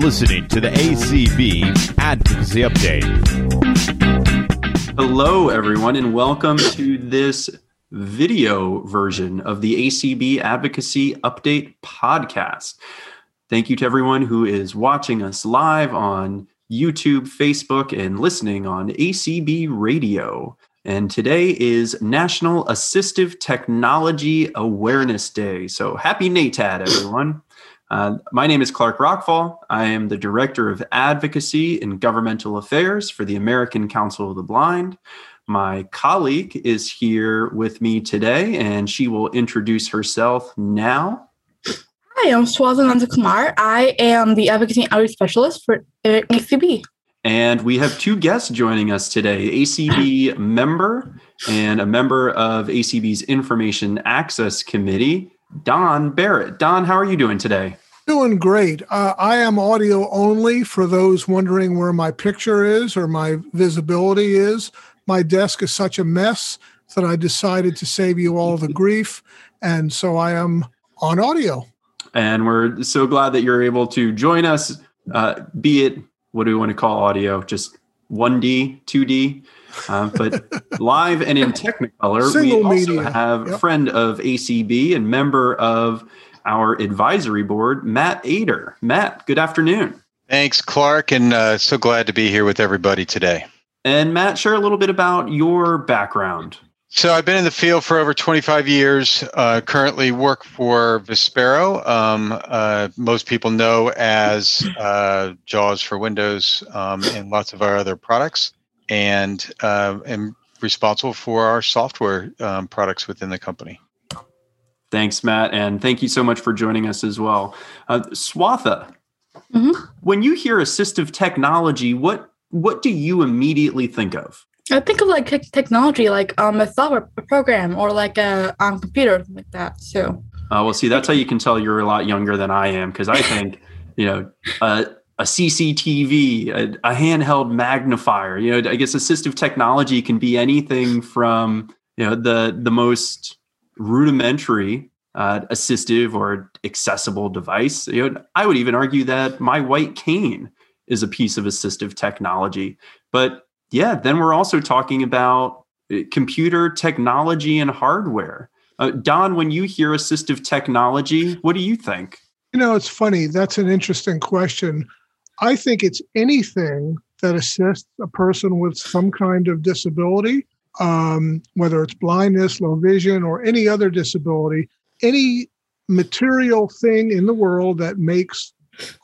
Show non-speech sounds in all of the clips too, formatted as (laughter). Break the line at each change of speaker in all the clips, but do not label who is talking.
listening to the ACB Advocacy Update.
Hello, everyone, and welcome to this video version of the ACB Advocacy Update podcast. Thank you to everyone who is watching us live on YouTube, Facebook, and listening on ACB Radio. And today is National Assistive Technology Awareness Day. So happy NATAD, everyone. Uh, my name is Clark Rachfal. I am the Director of Advocacy and Governmental Affairs for the American Council of the Blind. My colleague is here with me today, and she will introduce herself now.
Hi, I'm Swatha Nandhakumar. I am the Advocacy and Outreach Specialist for ACB.
And we have two guests joining us today ACB member and a member of ACB's Information Access Committee, Don Barrett. Don, how are you doing today?
Doing great. Uh, I am audio only for those wondering where my picture is or my visibility is. My desk is such a mess that I decided to save you all the grief. And so I am on audio.
And we're so glad that you're able to join us, uh, be it what do we want to call audio? Just 1D, 2D. Uh, but live and in Technicolor,
Single
we also
media.
have
Yep.
friend of ACB and member of our advisory board, Matt Ater. Matt, good afternoon.
Thanks, Clark, and uh, so glad to be here with everybody today.
And Matt, share a little bit about your background.
So I've been in the field for over 25 years. Uh, currently work for Vispero. Um, uh, most people know as uh, JAWS for Windows um, and lots of our other products, and uh, am responsible for our software um, products within the company.
Thanks, Matt, and thank you so much for joining us as well. Uh, Swatha,
Mhm.
when you hear assistive technology, what what do you immediately think of?
I think of like tech technology, like um, a software program or like a um, computer, something like that. So,
Uh, well, see, that's how you can tell you're a lot younger than I am because I think, you know, uh, a CCTV, a, a handheld magnifier. You know, I guess assistive technology can be anything from you know the the most rudimentary uh, assistive or accessible device. You know, I would even argue that my white cane is a piece of assistive technology. But yeah, then we're also talking about uh, computer technology and hardware. Uh, Don, when you hear assistive technology, what do you think?
You know, it's funny. That's an interesting question. I think it's anything that assists a person with some kind of disability, um, whether it's blindness, low vision, or any other disability, any material thing in the world that makes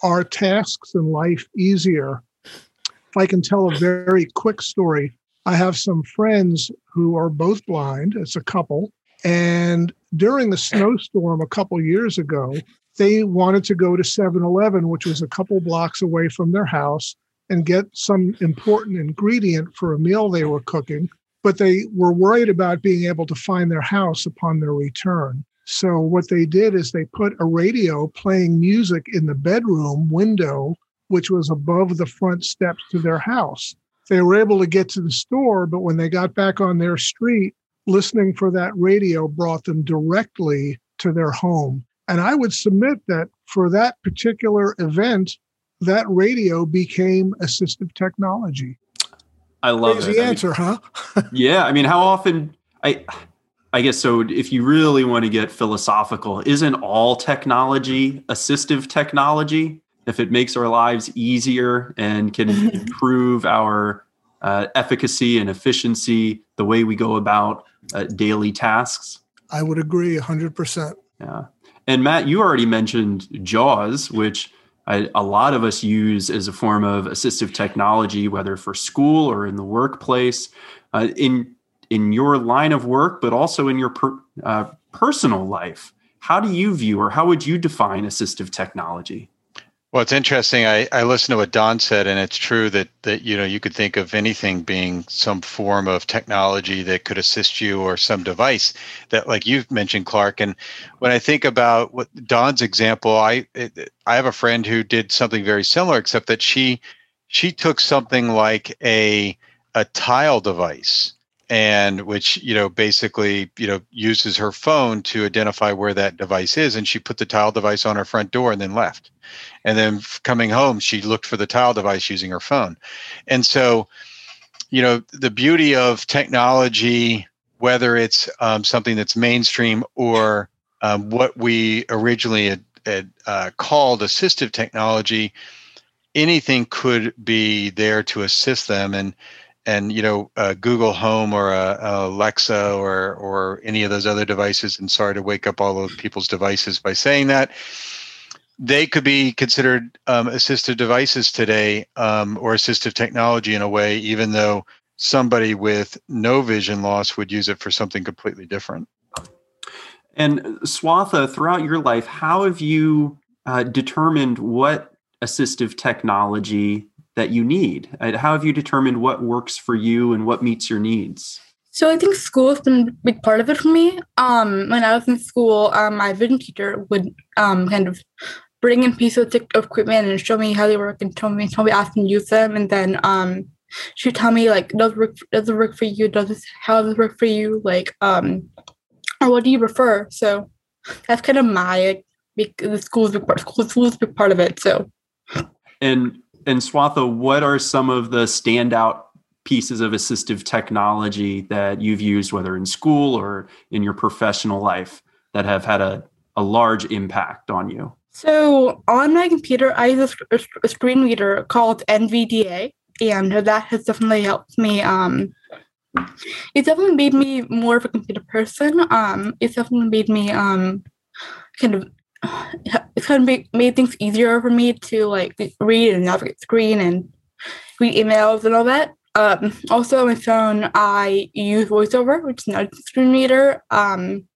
our tasks in life easier. If I can tell a very quick story, I have some friends who are both blind. It's a couple. And during the snowstorm a couple years ago, they wanted to go to 7 Eleven, which was a couple blocks away from their house, and get some important ingredient for a meal they were cooking. But they were worried about being able to find their house upon their return. So, what they did is they put a radio playing music in the bedroom window, which was above the front steps to their house. They were able to get to the store, but when they got back on their street, listening for that radio brought them directly to their home. And I would submit that for that particular event, that radio became assistive technology.
I love
Crazy
it. I mean,
answer, huh? (laughs)
yeah, I mean, how often I I guess so if you really want to get philosophical, isn't all technology assistive technology? If it makes our lives easier and can (laughs) improve our uh, efficacy and efficiency, the way we go about uh, daily tasks.
I would agree 100%.
Yeah. And Matt, you already mentioned JAWS, which I, a lot of us use as a form of assistive technology, whether for school or in the workplace, uh, in in your line of work, but also in your per, uh, personal life. How do you view, or how would you define assistive technology?
Well, it's interesting. I, I listened to what Don said, and it's true that that you know you could think of anything being some form of technology that could assist you, or some device that, like you've mentioned, Clark. And when I think about what Don's example, I it, I have a friend who did something very similar, except that she she took something like a a tile device and which you know basically you know uses her phone to identify where that device is and she put the tile device on her front door and then left. And then coming home she looked for the tile device using her phone. And so you know the beauty of technology whether it's um, something that's mainstream or um, what we originally had, had uh, called assistive technology anything could be there to assist them. And and you know uh, Google Home or uh, Alexa or or any of those other devices. And sorry to wake up all of people's devices by saying that they could be considered um, assistive devices today um, or assistive technology in a way, even though somebody with no vision loss would use it for something completely different.
And Swatha, throughout your life, how have you uh, determined what assistive technology that you need? How have you determined what works for you and what meets your needs?
So I think school has been a big part of it for me. Um, when I was in school, um, my vision teacher would um, kind of bring in pieces of equipment and show me how they work and tell me, tell me, ask me to use them, and then um, she'd tell me like, does it work? Does it work for you? Does this? How does it work for you? Like, um, or what do you prefer? So that's kind of my big, the school's big part. School's big part of it. So.
And and Swatha, what are some of the standout pieces of assistive technology that you've used, whether in school or in your professional life, that have had a, a large impact on you?
So on my computer, I use a, a screen reader called NVDA, and that has definitely helped me. Um, it definitely made me more of a computer person. Um, it's definitely made me um, kind of it's kind of made, made things easier for me to like read and navigate screen and read emails and all that. Um, also on my phone, I use VoiceOver, which is not a screen reader. Um,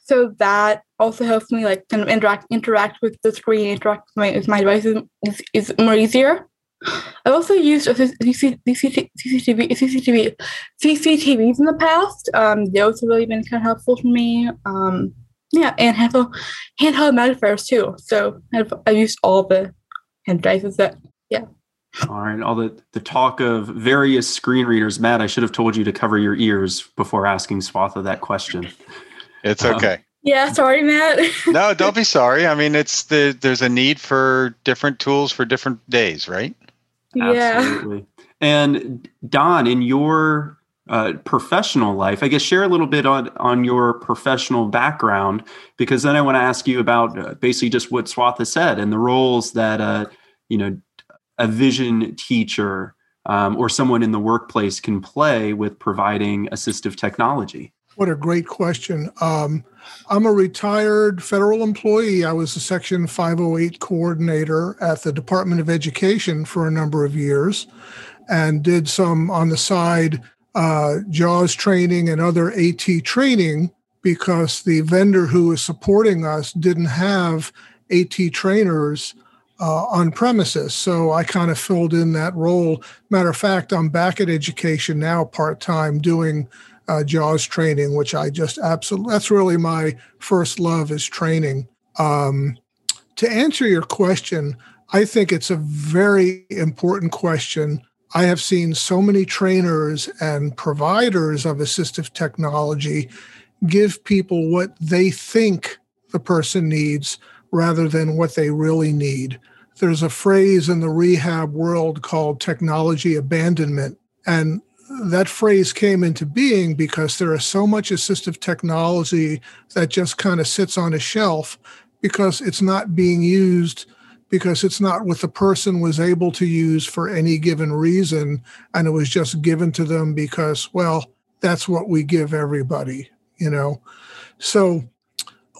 so that also helps me like kind of interact interact with the screen, interact with my, with my devices is, is more easier. I've also used CCTV, CCTV, CCTVs in the past. Um, those have really been kind of helpful for me. Um, yeah, and handheld handheld magnifiers too. So I've, I've used all the hand devices that yeah.
All right, all the the talk of various screen readers, Matt. I should have told you to cover your ears before asking Swatha that question.
It's uh, okay.
yeah, sorry, Matt. (laughs)
no, don't be sorry. I mean, it's the there's a need for different tools for different days, right?
Yeah. Absolutely.
And Don, in your uh, professional life. I guess share a little bit on on your professional background, because then I want to ask you about uh, basically just what Swatha said and the roles that uh, you know a vision teacher um, or someone in the workplace can play with providing assistive technology.
What a great question. Um, I'm a retired federal employee. I was a Section 508 coordinator at the Department of Education for a number of years and did some on the side uh, JAWS training and other AT training because the vendor who was supporting us didn't have AT trainers uh, on premises. So I kind of filled in that role. Matter of fact, I'm back at education now part time doing uh, JAWS training, which I just absolutely, that's really my first love is training. Um, to answer your question, I think it's a very important question I have seen so many trainers and providers of assistive technology give people what they think the person needs rather than what they really need. There's a phrase in the rehab world called technology abandonment. And that phrase came into being because there is so much assistive technology that just kind of sits on a shelf because it's not being used because it's not what the person was able to use for any given reason and it was just given to them because well that's what we give everybody you know? So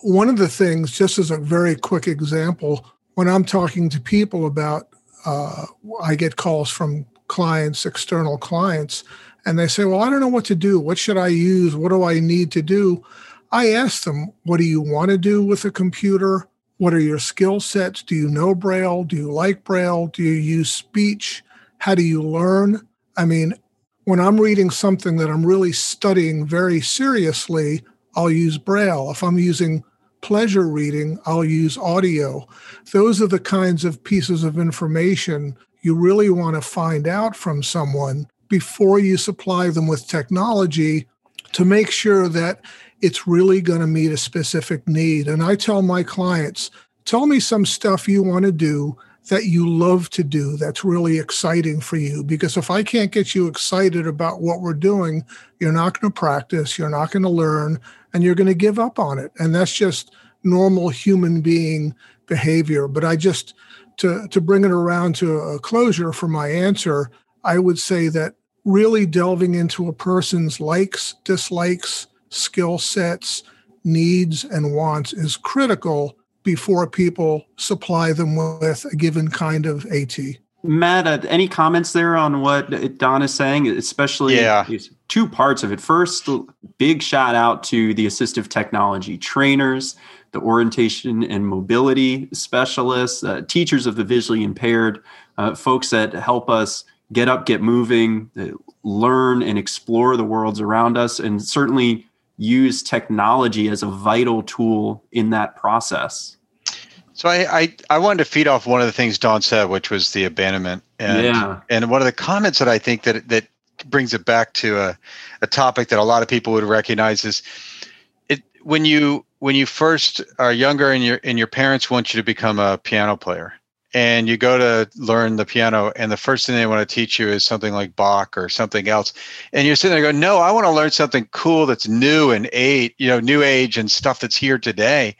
one of the things just as a very quick example when i'm talking to people about uh, i get calls from clients external clients and they say well i don't know what to do. What should i use? What do i need to do? I ask them what do you want to do with a computer what are your skill sets? Do you know Braille? Do you like Braille? Do you use speech? How do you learn? I mean, when I'm reading something that I'm really studying very seriously, I'll use Braille. If I'm using pleasure reading, I'll use audio. Those are the kinds of pieces of information you really want to find out from someone before you supply them with technology to make sure that it's really going to meet a specific need. And I tell my clients, tell me some stuff you want to do that you love to do that's really exciting for you. Because if I can't get you excited about what we're doing, you're not going to practice, you're not going to learn, and you're going to give up on it. And that's just normal human being behavior. But I just, to, to bring it around to a closure for my answer, I would say that really delving into a person's likes, dislikes, skill sets, needs, and wants is critical before people supply them with a given kind of AT.
Matt, uh, any comments there on what Don is saying, especially
yeah.
two parts of it? First, big shout out to the assistive technology trainers, the orientation and mobility specialists, uh, teachers of the visually impaired, uh, folks that help us get up, get moving, uh, learn and explore the worlds around us, and certainly use technology as a vital tool in that process.
So I, I, I wanted to feed off one of the things Don said, which was the abandonment, and
yeah.
and one of the comments that I think that that brings it back to a, a topic that a lot of people would recognize is it when you when you first are younger and your and your parents want you to become a piano player and you go to learn the piano and the first thing they want to teach you is something like Bach or something else. And you're sitting there going no I want to learn something cool that's new and eight you know new age and stuff that's here today.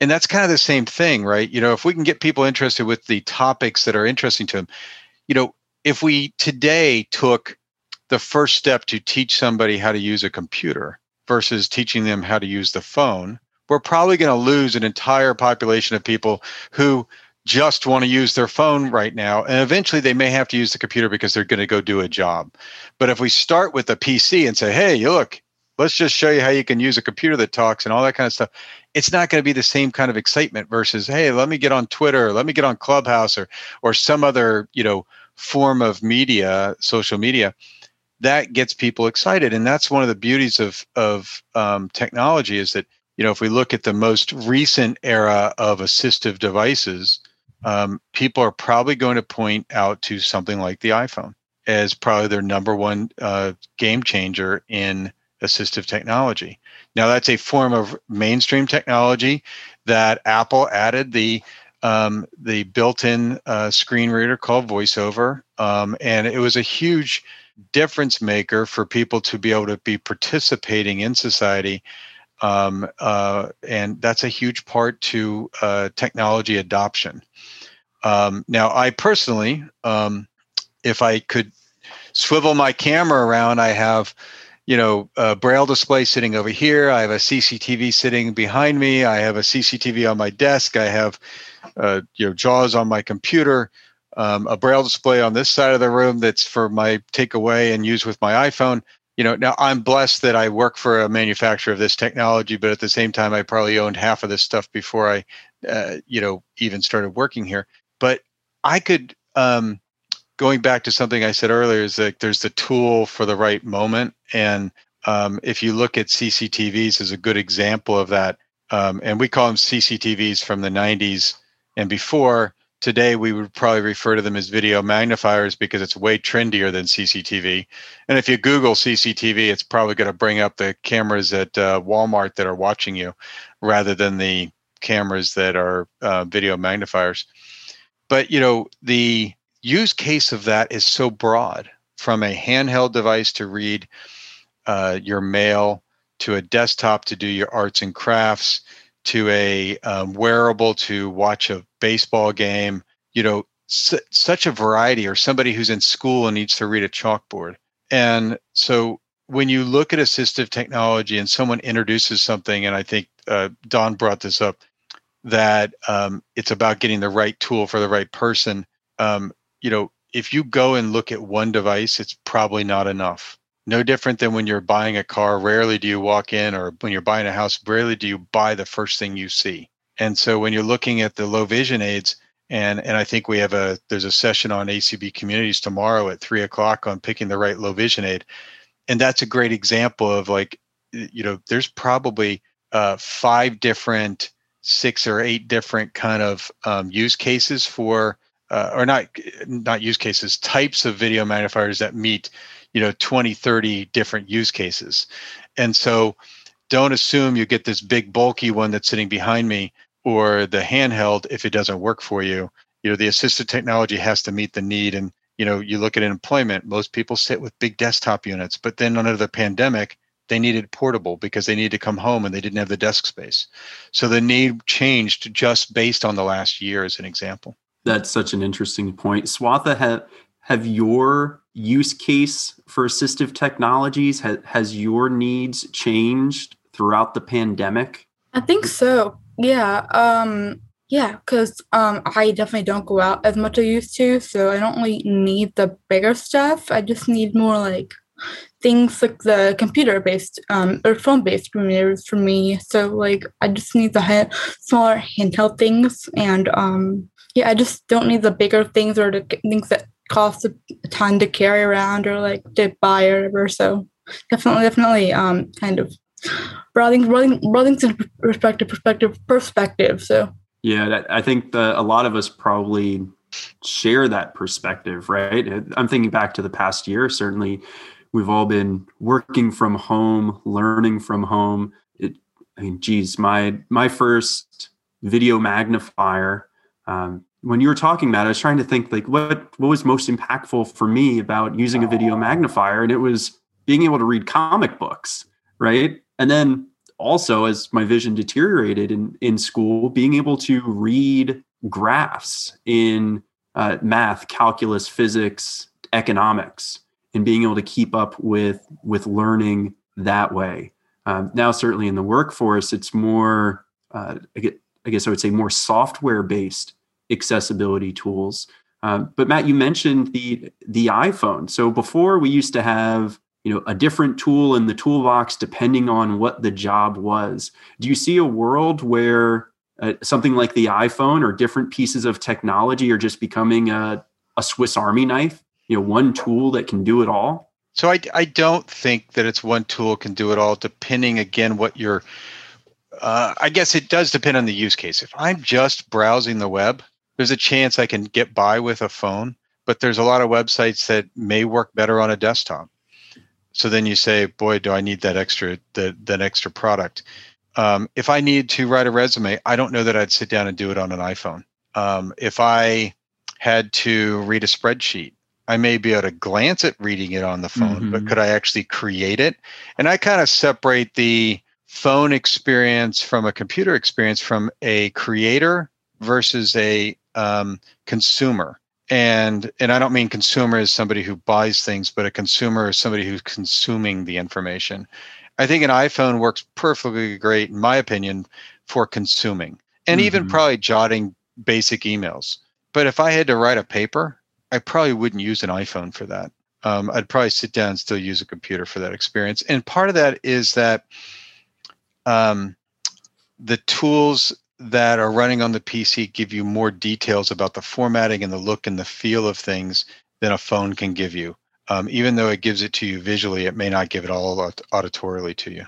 And that's kind of the same thing right? You know if we can get people interested with the topics that are interesting to them you know if we today took the first step to teach somebody how to use a computer versus teaching them how to use the phone we're probably going to lose an entire population of people who just want to use their phone right now and eventually they may have to use the computer because they're going to go do a job. But if we start with a pc and say hey look let's just show you how you can use a computer that talks and all that kind of stuff it's not going to be the same kind of excitement versus hey let me get on twitter let me get on clubhouse or or some other you know form of media social media that gets people excited and that's one of the beauties of of um, technology is that you know if we look at the most recent era of assistive devices um, people are probably going to point out to something like the iphone as probably their number one uh, game changer in assistive technology. Now, that's a form of mainstream technology that Apple added the um, the built-in uh, screen reader called VoiceOver, um, and it was a huge difference maker for people to be able to be participating in society. Um, uh, and that's a huge part to uh, technology adoption. Um, now, I personally, um, if I could swivel my camera around, I have you know, a braille display sitting over here. I have a CCTV sitting behind me. I have a CCTV on my desk. I have, uh, you know, JAWS on my computer. Um, a braille display on this side of the room that's for my takeaway and use with my iPhone. You know, now I'm blessed that I work for a manufacturer of this technology, but at the same time, I probably owned half of this stuff before I, uh, you know, even started working here. But I could um, going back to something I said earlier is that there's the tool for the right moment. And um, if you look at CCTVs as a good example of that, um, and we call them CCTVs from the 90s and before, today we would probably refer to them as video magnifiers because it's way trendier than CCTV. And if you Google CCTV, it's probably going to bring up the cameras at uh, Walmart that are watching you rather than the cameras that are uh, video magnifiers. But, you know, the use case of that is so broad from a handheld device to read uh, your mail to a desktop to do your arts and crafts to a um, wearable to watch a baseball game you know such a variety or somebody who's in school and needs to read a chalkboard and so when you look at assistive technology and someone introduces something and i think uh, don brought this up that um, it's about getting the right tool for the right person um, you know, if you go and look at one device, it's probably not enough. No different than when you're buying a car. Rarely do you walk in, or when you're buying a house, rarely do you buy the first thing you see. And so when you're looking at the low vision aids, and and I think we have a there's a session on ACB communities tomorrow at three o'clock on picking the right low vision aid, and that's a great example of like, you know, there's probably uh, five different, six or eight different kind of um, use cases for uh, or not not use cases types of video magnifiers that meet you know 20 30 different use cases. And so don't assume you get this big bulky one that's sitting behind me or the handheld if it doesn't work for you. You know the assistive technology has to meet the need and you know you look at employment most people sit with big desktop units but then under the pandemic they needed portable because they needed to come home and they didn't have the desk space. So the need changed just based on the last year as an example
that's such an interesting point swatha have have your use case for assistive technologies has, has your needs changed throughout the pandemic
i think so yeah um yeah, because um, I definitely don't go out as much as I used to, so I don't really need the bigger stuff. I just need more like things like the computer-based um, or phone-based mirrors for me. So like I just need the ha- smaller handheld things, and um, yeah, I just don't need the bigger things or the things that cost a ton to carry around or like to buy or whatever. So definitely, definitely, um, kind of broadening, broadening, broadening perspective, perspective, perspective. So
yeah, that, I think a lot of us probably share that perspective, right? I'm thinking back to the past year. Certainly, we've all been working from home, learning from home. It, I mean, geez, my my first video magnifier. Um, when you were talking about, it, I was trying to think like what what was most impactful for me about using a video magnifier, and it was being able to read comic books, right? And then also as my vision deteriorated in, in school being able to read graphs in uh, math calculus physics economics and being able to keep up with with learning that way um, now certainly in the workforce it's more uh, I guess i would say more software based accessibility tools. Um, but matt you mentioned the the iphone. So before we used to have you know a different tool in the toolbox depending on what the job was. Do you see a world where uh, something like the iphone or different pieces of technology are just becoming a, a swiss army knife? You know one tool that can do it all?
So I, I don't think that it's one tool can do it all depending again what your uh, i guess it does depend on the use case if i'm just browsing the web there's a chance i can get by with a phone but there's a lot of websites that may work better on a desktop so then you say, boy, do I need that extra that that extra product. Um, if I need to write a resume, I don't know that I'd sit down and do it on an iPhone. Um, if I had to read a spreadsheet, I may be able to glance at reading it on the phone, mm-hmm. but could I actually create it? And I kind of separate the phone experience from a computer experience from a creator versus a um, consumer. And and i don't mean consumer as somebody who buys things but a consumer is somebody who's consuming the information. I think an iphone works perfectly great in my opinion for consuming and mm-hmm. even probably jotting basic emails. But if i had to write a paper i probably wouldn't use an iphone for that. Um, i'd probably sit down and still use a computer for that experience. And part of that is that um, the tools that are running on the PC give you more details about the formatting and the look and the feel of things than a phone can give you. Um, even though it gives it to you visually, it may not give it all auditorily to you.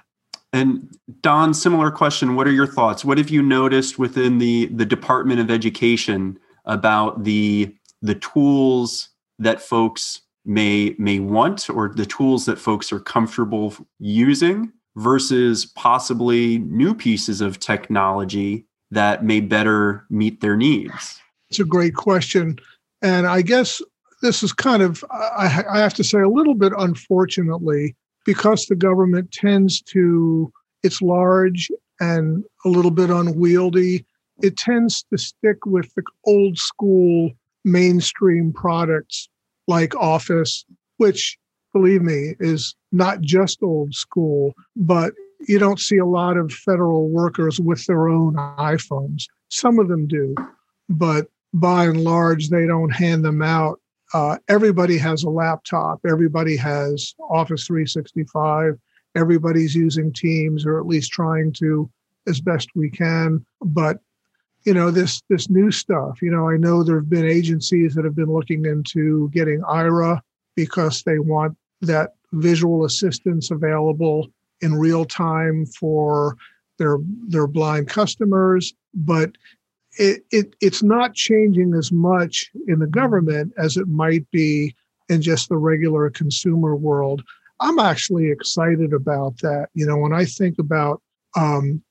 And Don, similar question. What are your thoughts? What have you noticed within the the Department of Education about the the tools that folks may may want or the tools that folks are comfortable using versus possibly new pieces of technology that may better meet their needs?
It's a great question. And I guess this is kind of, I, have to say, a little bit unfortunately, because the government tends to, it's large and a little bit unwieldy, it tends to stick with the old school mainstream products like Office, which, believe me, is not just old school, but you don't see a lot of federal workers with their own iPhones. Some of them do, but by and large, they don't hand them out. Uh, everybody has a laptop. Everybody has Office 365. Everybody's using Teams, or at least trying to, as best we can. But you know this this new stuff. You know, I know there have been agencies that have been looking into getting Aira because they want that visual assistance available in real time for their their blind customers but it, it it's not changing as much in the government as it might be in just the regular consumer world. I'm actually excited about that. You know, when I think about, um,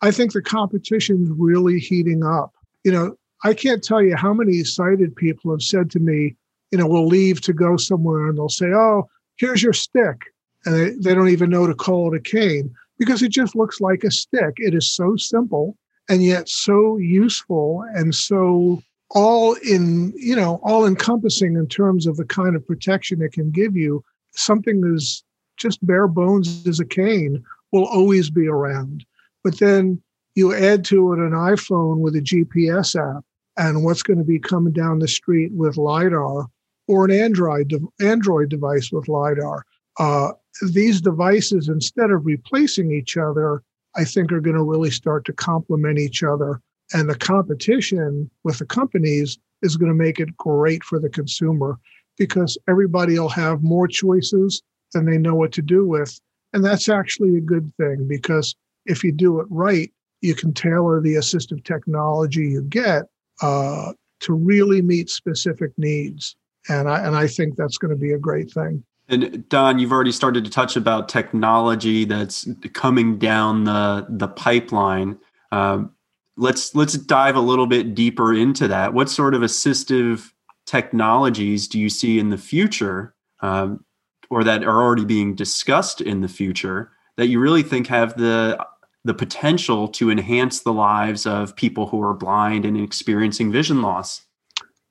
I think the competition's really heating up. You know, I can't tell you how many sighted people have said to me, you know, we'll leave to go somewhere and they'll say, oh, here's your stick. And they, they don't even know to call it a cane because it just looks like a stick. It is so simple and yet so useful and so all in you know all encompassing in terms of the kind of protection it can give you something as just bare bones as a cane will always be around but then you add to it an iphone with a gps app and what's going to be coming down the street with lidar or an android android device with lidar uh, these devices instead of replacing each other I think are going to really start to complement each other. And the competition with the companies is going to make it great for the consumer because everybody will have more choices than they know what to do with. And that's actually a good thing because if you do it right, you can tailor the assistive technology you get uh, to really meet specific needs. And I, and I think that's going to be a great thing.
And Don, you've already started to touch about technology that's coming down the the pipeline. Um, let's let's dive a little bit deeper into that. What sort of assistive technologies do you see in the future, um, or that are already being discussed in the future, that you really think have the the potential to enhance the lives of people who are blind and experiencing vision loss?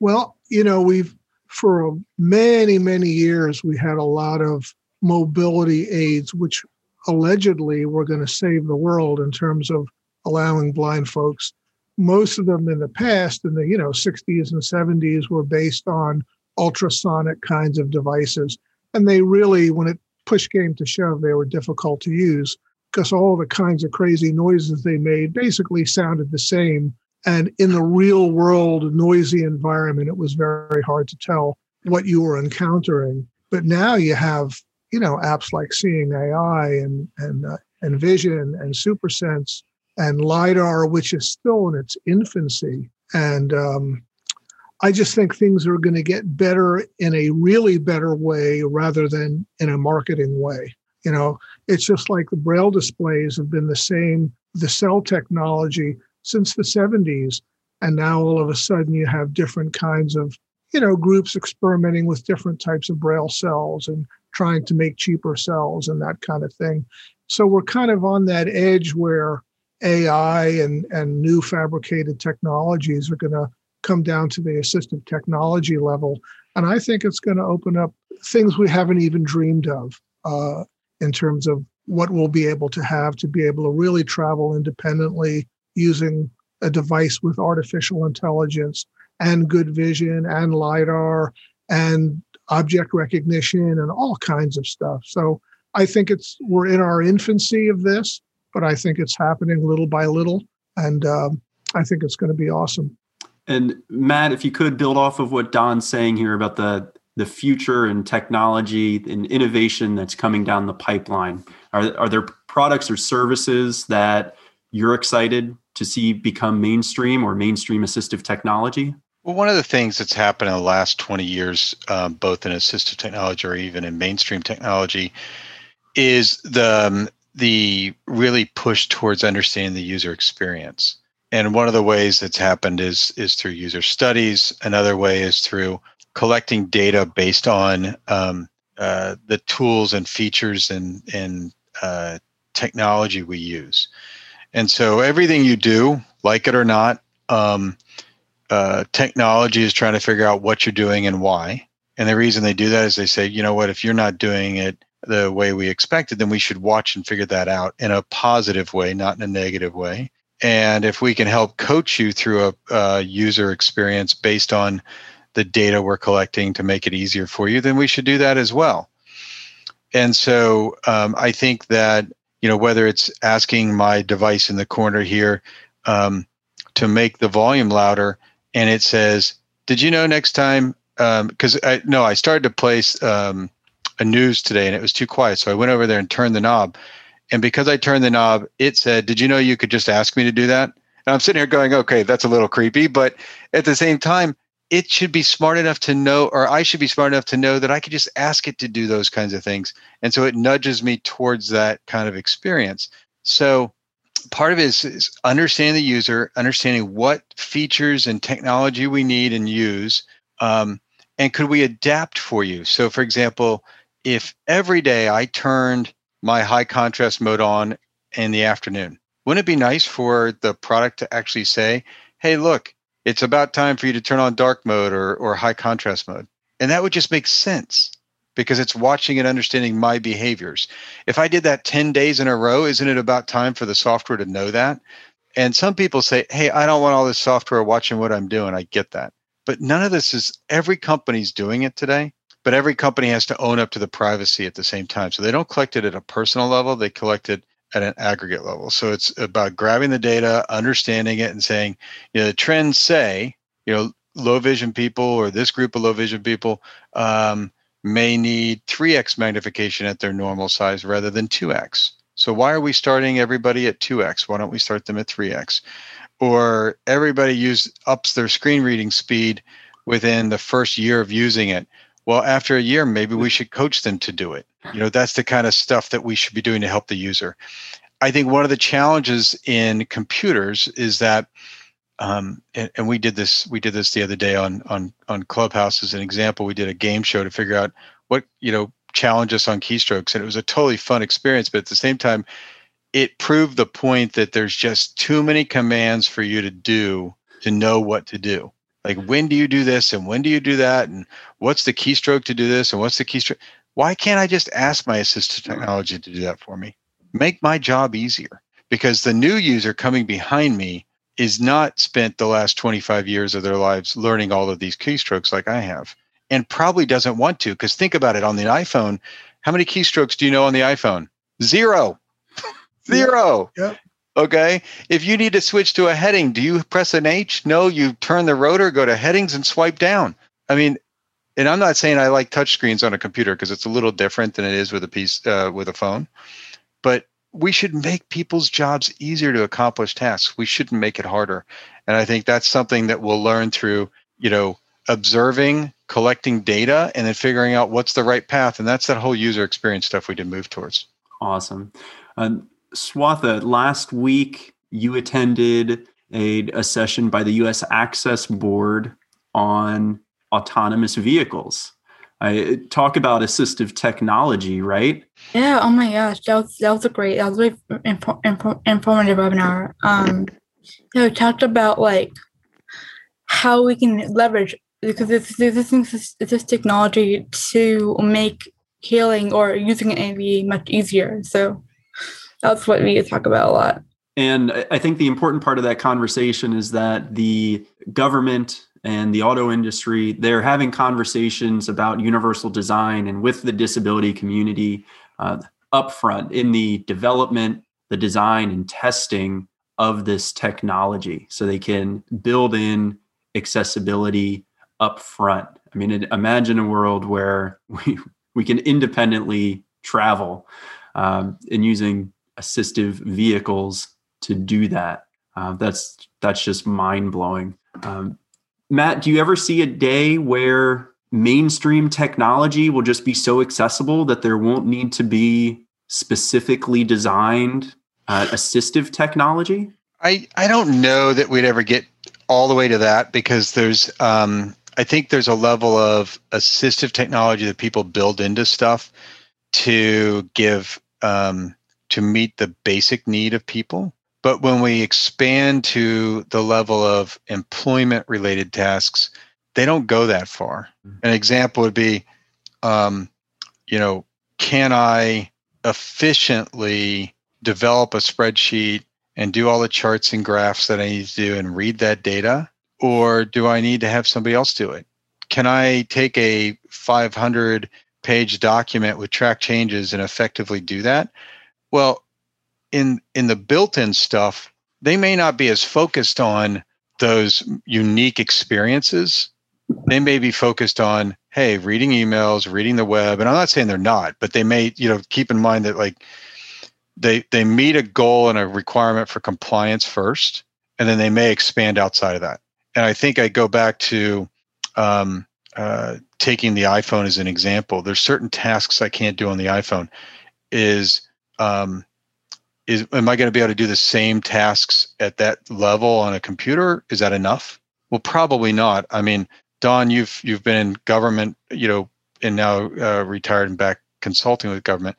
Well, you know, we've for many, many years, we had a lot of mobility aids, which allegedly were going to save the world in terms of allowing blind folks. Most of them in the past, in the you know 60s and 70s, were based on ultrasonic kinds of devices, and they really, when it push came to shove, they were difficult to use because all the kinds of crazy noises they made basically sounded the same and in the real world, noisy environment, it was very hard to tell what you were encountering. But now you have, you know, apps like Seeing AI and and uh, Envision and SuperSense and lidar, which is still in its infancy. And um, I just think things are going to get better in a really better way rather than in a marketing way. You know, it's just like the braille displays have been the same. The cell technology since the 70s. And now all of a sudden you have different kinds of, you know, groups experimenting with different types of braille cells and trying to make cheaper cells and that kind of thing. So we're kind of on that edge where AI and, and new fabricated technologies are going to come down to the assistive technology level. And I think it's going to open up things we haven't even dreamed of uh, in terms of what we'll be able to have to be able to really travel independently using a device with artificial intelligence and good vision and lidar and object recognition and all kinds of stuff. So i think it's we're in our infancy of this but i think it's happening little by little and um, i think it's going to be awesome.
And matt if you could build off of what don's saying here about the the future and technology and innovation that's coming down the pipeline are, are there products or services that you're excited to see become mainstream or mainstream assistive technology?
Well, one of the things that's happened in the last 20 years, um, both in assistive technology or even in mainstream technology, is the um, the really push towards understanding the user experience. And one of the ways that's happened is is through user studies. Another way is through collecting data based on um, uh, the tools and features and and uh, technology we use. And so everything you do, like it or not, um, uh, technology is trying to figure out what you're doing and why. And the reason they do that is they say, you know what, if you're not doing it the way we expected, then we should watch and figure that out in a positive way, not in a negative way. And if we can help coach you through a, user experience based on the data we're collecting to make it easier for you, then we should do that as well. And so um, I think that you know whether it's asking my device in the corner here um, to make the volume louder and it says did you know next time because um, I no I started to place um, a news today and it was too quiet so I went over there and turned the knob and because I turned the knob it said did you know you could just ask me to do that And I'm sitting here going, okay, that's a little creepy. But at the same time, it should be smart enough to know, or I should be smart enough to know that I could just ask it to do those kinds of things. And so it nudges me towards that kind of experience. So part of it is, is understanding the user, understanding what features and technology we need and use. Um, and could we adapt for you? So, for example, if every day I turned my high contrast mode on in the afternoon, wouldn't it be nice for the product to actually say, hey, look, it's about time for you to turn on dark mode or, or high contrast mode. And that would just make sense because it's watching and understanding my behaviors. If I did that 10 days in a row, isn't it about time for the software to know that? And some people say, hey, I don't want all this software watching what I'm doing. I get that. But none of this is, every company's doing it today, but every company has to own up to the privacy at the same time. So they don't collect it at a personal level, they collect it at an aggregate level. So it's about grabbing the data, understanding it, and saying, you know, the trends say, you know, low vision people or this group of low vision people um, may need 3x magnification at their normal size rather than 2x. So why are we starting everybody at 2x? Why don't we start them at 3x? Or everybody use ups their screen reading speed within the first year of using it. Well, after a year, maybe we should coach them to do it. You know, that's the kind of stuff that we should be doing to help the user. I think one of the challenges in computers is that, um, and, and, we did this. We did this the other day on on on Clubhouse as an example. We did a game show to figure out what you know challenge us on keystrokes, and it was a totally fun experience. But at the same time, it proved the point that there's just too many commands for you to do to know what to do. Like when do you do this and when do you do that? And what's the keystroke to do this and what's the keystroke? Why can't I just ask my assistive technology to do that for me? Make my job easier. Because the new user coming behind me is not spent the last 25 years of their lives learning all of these keystrokes like I have and probably doesn't want to because think about it on the iPhone how many keystrokes do you know on the iPhone? Zero. Zero.
Yep.
Okay if you need to switch to a heading do you press an H no you turn the rotor go to headings and swipe down I mean and I'm not saying I like touchscreens on a computer because it's a little different than it is with a piece uh, with a phone, but we should make people's jobs easier to accomplish tasks. We shouldn't make it harder, and I think that's something that we'll learn through you know observing, collecting data, and then figuring out what's the right path. And that's that whole user experience stuff we did move towards.
Awesome, um, Swatha. Last week you attended a, a session by the U.S. Access Board on autonomous vehicles. I talk about assistive technology, right?
Yeah. Oh my gosh, that was that was a great, that was info, info, informative webinar. Um, you know, talked about like how we can leverage because this this this technology to make healing or using an AV much easier. So that's what we talk about a lot.
And I think the important part of that conversation is that the government and the auto industry, they're having conversations about universal design and with the disability community uh, upfront in the development, the design, and testing of this technology so they can build in accessibility upfront. I mean, imagine a world where (laughs) we, we can independently travel um, and using assistive vehicles to do that. Uh, that's that's just mind blowing. Um, Matt, do you ever see a day where mainstream technology will just be so accessible that there won't need to be specifically designed uh, assistive technology?
I, I don't know that we'd ever get all the way to that because there's um, I think there's a level of assistive technology that people build into stuff to give um, to meet the basic need of people. But when we expand to the level of employment related tasks, they don't go that far. Mm-hmm. An example would be, um, you know, can I efficiently develop a spreadsheet and do all the charts and graphs that I need to do and read that data? Or do I need to have somebody else do it? Can I take a 500 page document with track changes and effectively do that? Well, in in the built-in stuff, they may not be as focused on those unique experiences. They may be focused on, hey, reading emails, reading the web, and I'm not saying they're not, but they may, you know, keep in mind that like they they meet a goal and a requirement for compliance first, and then they may expand outside of that. And I think I go back to um, uh, taking the iPhone as an example. There's certain tasks I can't do on the iPhone. Is um, is am I going to be able to do the same tasks at that level on a computer? Is that enough? Well, probably not. I mean, Don, you've you've been in government, you know, and now uh, retired and back consulting with government.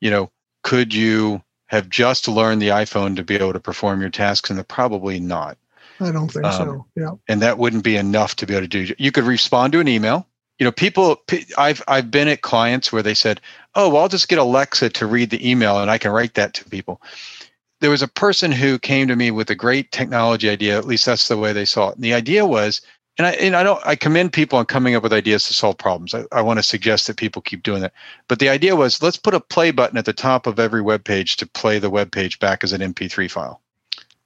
You know, could you have just learned the iPhone to be able to perform your tasks? And probably not.
I don't think um, so. Yeah.
And that wouldn't be enough to be able to do. You could respond to an email. You know, people. I've I've been at clients where they said, "Oh, well, I'll just get Alexa to read the email, and I can write that to people." There was a person who came to me with a great technology idea. At least that's the way they saw it. And the idea was, and I and I don't. I commend people on coming up with ideas to solve problems. I, I want to suggest that people keep doing that. But the idea was, let's put a play button at the top of every web page to play the web page back as an MP3 file.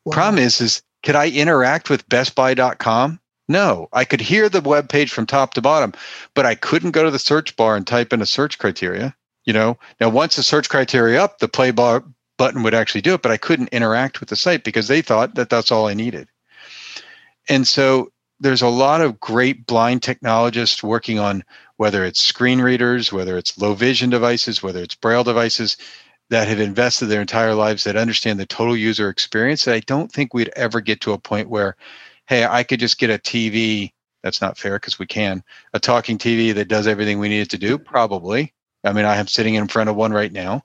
Wow. Problem is, is could I interact with bestbuy.com? No, I could hear the web page from top to bottom, but I couldn't go to the search bar and type in a search criteria. You know, now once the search criteria up, the play bar button would actually do it, but I couldn't interact with the site because they thought that that's all I needed. And so there's a lot of great blind technologists working on whether it's screen readers, whether it's low vision devices, whether it's braille devices that have invested their entire lives that understand the total user experience that I don't think we'd ever get to a point where, hey, I could just get a TV. That's not fair because we can. A talking TV that does everything we need it to do? Probably. I mean, I am sitting in front of one right now.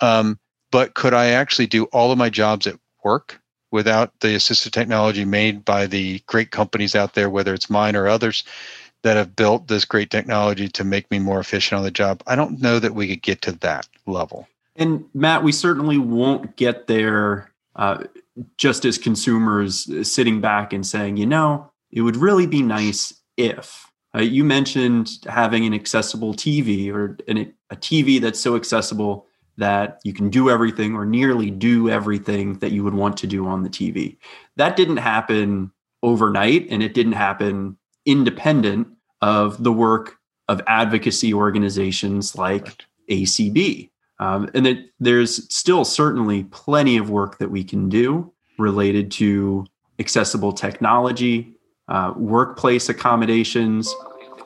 Um, but could I actually do all of my jobs at work without the assistive technology made by the great companies out there, whether it's mine or others that have built this great technology to make me more efficient on the job? I don't know that we could get to that level.
And Matt, we certainly won't get there uh, just as consumers sitting back and saying, you know, it would really be nice if. Uh, you mentioned having an accessible TV or an, a TV that's so accessible that you can do everything or nearly do everything that you would want to do on the TV. That didn't happen overnight and it didn't happen independent of the work of advocacy organizations like ACB. Um, and that there's still certainly plenty of work that we can do related to accessible technology, uh, workplace accommodations,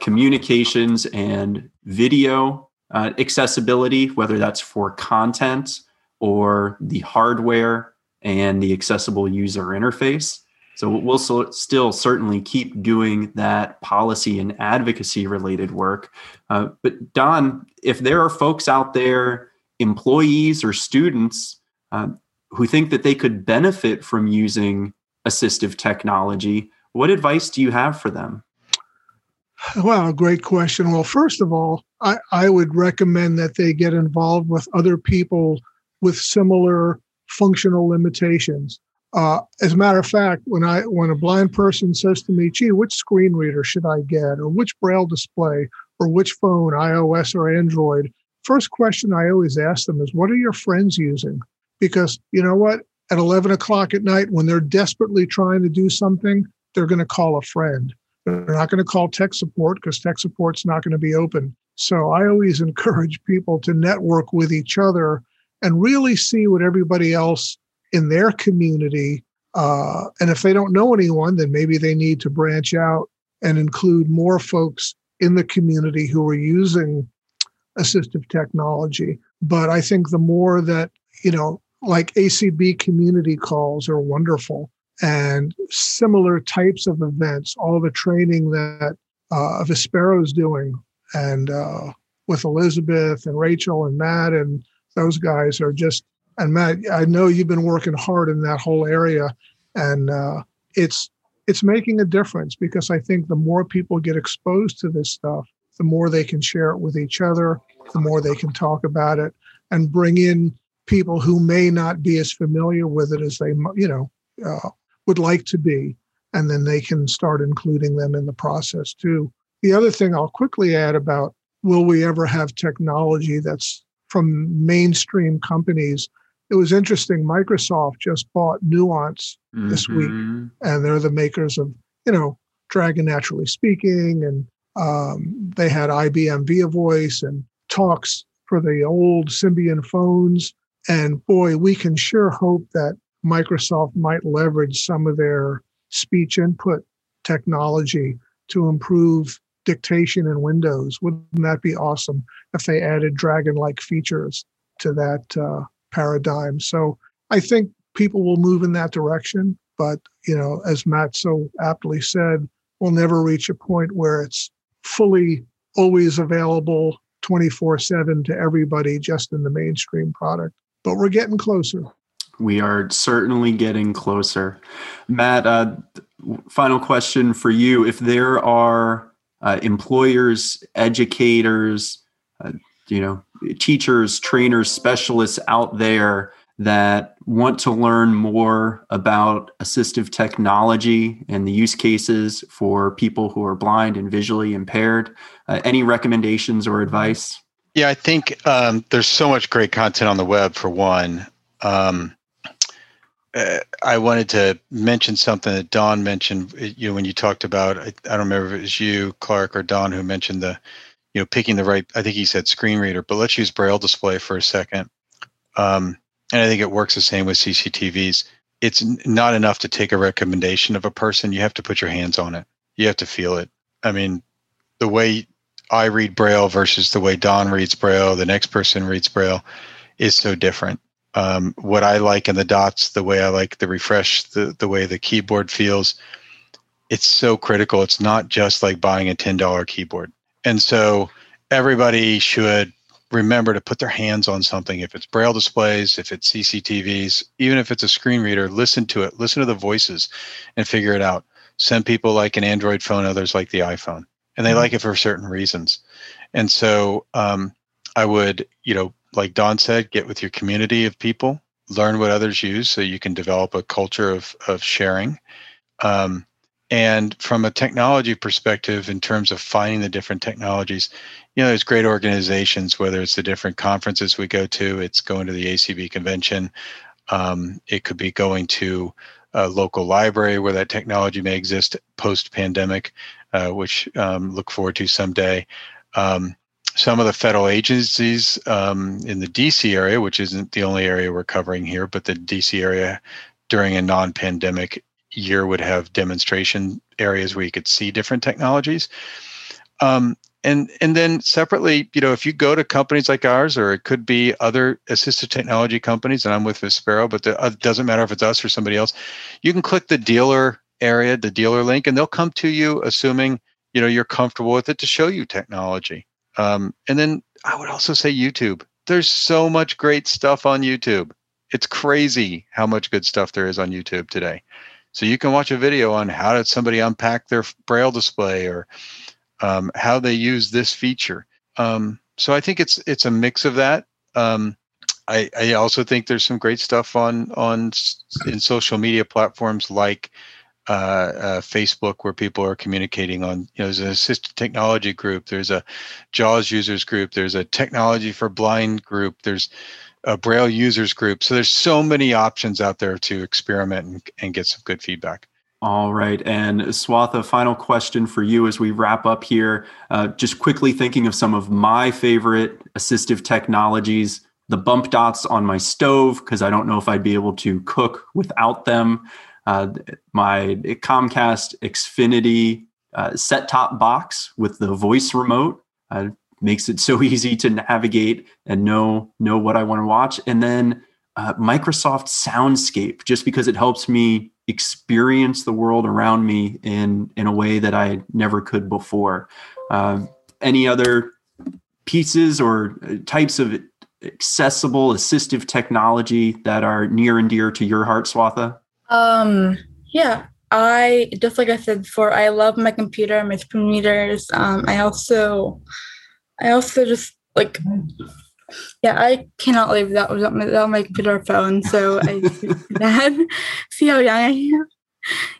communications, and video uh, accessibility, whether that's for content or the hardware and the accessible user interface. So we'll so, still certainly keep doing that policy and advocacy related work. Uh, but Don, if there are folks out there employees or students uh, who think that they could benefit from using assistive technology, what advice do you have for them?
Well, great question. Well, first of all, I, I would recommend that they get involved with other people with similar functional limitations. Uh, as a matter of fact, when I when a blind person says to me, "Gee, which screen reader should I get, or which braille display, or which phone, iOS or Android?" first question I always ask them is, What are your friends using? Because you know what? At 11 o'clock at night, when they're desperately trying to do something, they're going to call a friend. They're not going to call tech support because tech support's not going to be open. So I always (laughs) encourage people to network with each other and really see what everybody else in their community. Uh, and if they don't know anyone, then maybe they need to branch out and include more folks in the community who are using assistive technology. But I think the more that, you know, like ACB community calls are wonderful and similar types of events, all the training that uh, is doing and uh, with Elizabeth and Rachel and Matt and those guys are just, and Matt, I know you've been working hard in that whole area and uh, it's, it's making a difference because I think the more people get exposed to this stuff, the more they can share it with each other, the more they can talk about it and bring in people who may not be as familiar with it as they, you know, uh, would like to be. And then they can start including them in the process too. The other thing I'll quickly add about will we ever have technology that's from mainstream companies? It was interesting. Microsoft just bought Nuance mm-hmm. this week, and they're the makers of, you know, Dragon Naturally Speaking and um, they had IBM ViaVoice and talks for the old Symbian phones. And boy, we can sure hope that Microsoft might leverage some of their speech input technology to improve dictation in Windows. Wouldn't that be awesome if they added dragon like features to that uh, paradigm? So I think people will move in that direction. But, you know, as Matt so aptly said, we'll never reach a point where it's fully always available 24 7 to everybody just in the mainstream product. But we're getting closer.
We are certainly getting closer. Matt, uh, final question for you. If there are uh, employers, educators, uh, you know, teachers, trainers, specialists out there that want to learn more about assistive technology and the use cases for people who are blind and visually impaired, uh, any recommendations or advice?
Yeah, I think um, there's so much great content on the web for one. Um, uh, I wanted to mention something that Don mentioned. You know, when you talked about, I, I, don't remember if it was you, Clark, or Don who mentioned the, you know, picking the right. I think he said screen reader, but let's use Braille display for a second. Um, and I think it works the same with CCTVs. It's not enough to take a recommendation of a person. You have to put your hands on it. You have to feel it. I mean, the way I read Braille versus the way Don reads Braille, the next person reads Braille, is so different um, what I like in the dots, the way I like the refresh, the, the way the keyboard feels. It's so critical. It's not just like buying a $10 keyboard. And so everybody should remember to put their hands on something. If it's braille displays, if it's CCTVs, even if it's a screen reader, listen to it, listen to the voices and figure it out. Some people like an Android phone, others like the iPhone, and they mm-hmm. like it for certain reasons. And so um, I would, you know, like Don said, get with your community of people, learn what others use so you can develop a culture of, of sharing. Um, and from a technology perspective, in terms of finding the different technologies, you know, there's great organizations, whether it's the different conferences we go to, it's going to the ACB convention, um, it could be going to a local library where that technology may exist post pandemic, uh, which um, look forward to someday. Um, some of the federal agencies um, in the DC area, which isn't the only area we're covering here, but the DC area during a non pandemic year would have demonstration areas where you could see different technologies. Um, and and then separately, you know, if you go to companies like ours, or it could be other assistive technology companies, and I'm with Vispero, but uh, it uh, doesn't matter if it's us or somebody else. You can click the dealer area, the dealer link, and they'll come to you, assuming you know you're comfortable with it, to show you technology. Um, and then I would also say YouTube. There's so much great stuff on YouTube. It's crazy how much good stuff there is on YouTube today. So you can watch a video on how did somebody unpack their braille display or um, how they use this feature. Um, so I think it's it's a mix of that. Um, I, I also think there's some great stuff on on in social media platforms like uh, uh, Facebook where people are communicating on, you know, there's an assistive technology group, there's a JAWS users group, there's a technology for blind group, there's a Braille users group. So there's so many options out there to experiment and, and get some good feedback.
All right. And Swatha, final question for you as we wrap up here. Uh, just quickly thinking of some of my favorite assistive technologies the bump dots on my stove, because I don't know if I'd be able to cook without them uh, my Comcast Xfinity uh, set top box with the voice remote uh, makes it so (laughs) easy to navigate and know know what I want to watch. And then uh, Microsoft Soundscape, just because it helps me experience the world around me in in a way that I never could before. Uh, any other pieces or uh, types of accessible assistive technology that are near and dear to your heart, Swatha?
Um, yeah, I just like I said before, I love my computer, my screen readers. Um, I also, I also just like, yeah, I cannot live without without my, without my computer phone. So I (laughs) that (laughs) see how young I am.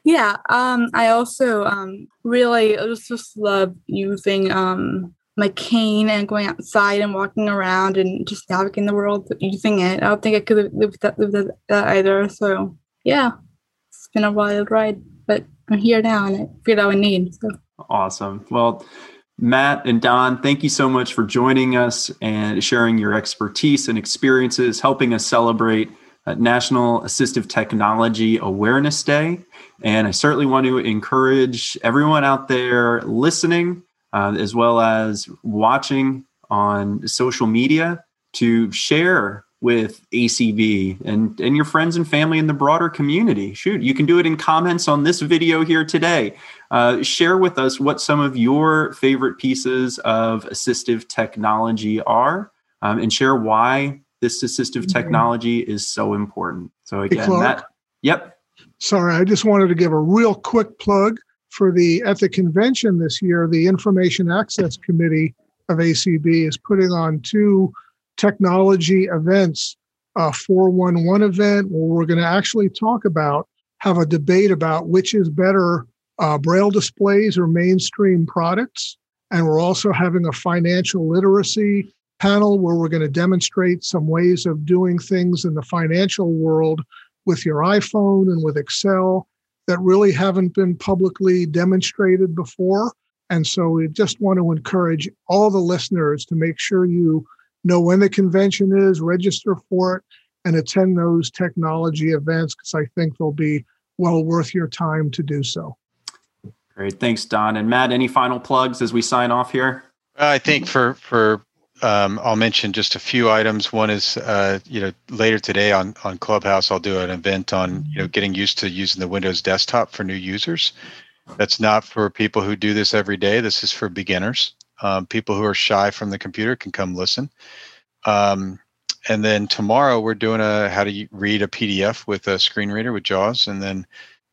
Yeah. Um, I also um really just just love using um my cane and going outside and walking around and just navigating the world using it. I don't think I could live live without that either. So yeah, it's been a wild ride, but I'm here now and I feel I need. So.
Awesome. Well, Matt and Don, thank you so much for joining us and sharing your expertise and experiences, helping us celebrate uh, National Assistive Technology Awareness Day. And I certainly want to encourage everyone out there listening, uh, as well as watching on social media, to share with ACB and, and your friends and family in the broader community. Shoot, you can do it in comments on this video here today. Uh, share with us what some of your favorite pieces of assistive technology are um, and share why this assistive mm-hmm. technology is so important. So, again, hey, that, yep.
Sorry, I just wanted to give a real quick plug for the at the convention this year. The Information Access Committee of ACB is putting on two technology events a 411 event where we're going to actually talk about have a debate about which is better uh, braille displays or mainstream products. And we're also having a financial literacy panel where we're going to demonstrate some ways of doing things in the financial world with your iphone and with excel that really haven't been publicly demonstrated before. And so we just want to encourage all the listeners to make sure you know when the convention is, register for it, and attend those technology events because I think they'll be well worth your time to do so.
Great, thanks, Don and Matt. Any final plugs as we sign off here?
I think for for um, I'll mention just a few items. One is, uh, you know, later today on on Clubhouse, I'll do an event on you know getting used to using the Windows desktop for new users. That's not for people who do this every day. This is for beginners. Um, people who are shy from the computer can come listen. Um, and then tomorrow we're doing a how to read a PDF with a screen reader with JAWS. And then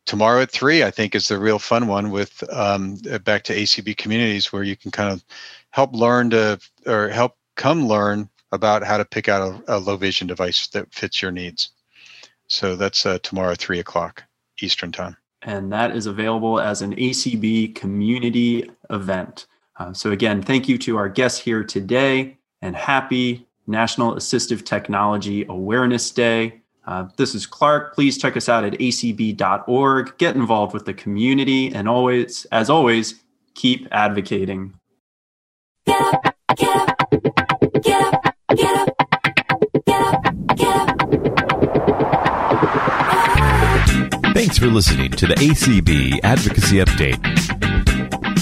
tomorrow at three, I think is the real fun one with um, back to ACB communities where you can kind of help learn to or help come learn about how to pick out a, a low vision device that fits your needs. So that's uh, tomorrow, three o'clock Eastern time.
And that is available as an ACB community event. Uh, so, again, thank you to our guests here today and happy National Assistive Technology Awareness Day. Uh, this is Clark. Please check us out at acb.org. Get involved with the community and always, as always, keep advocating. Get up, get up, get up, get up,
get up, get up. Thanks for listening to the ACB Advocacy Update.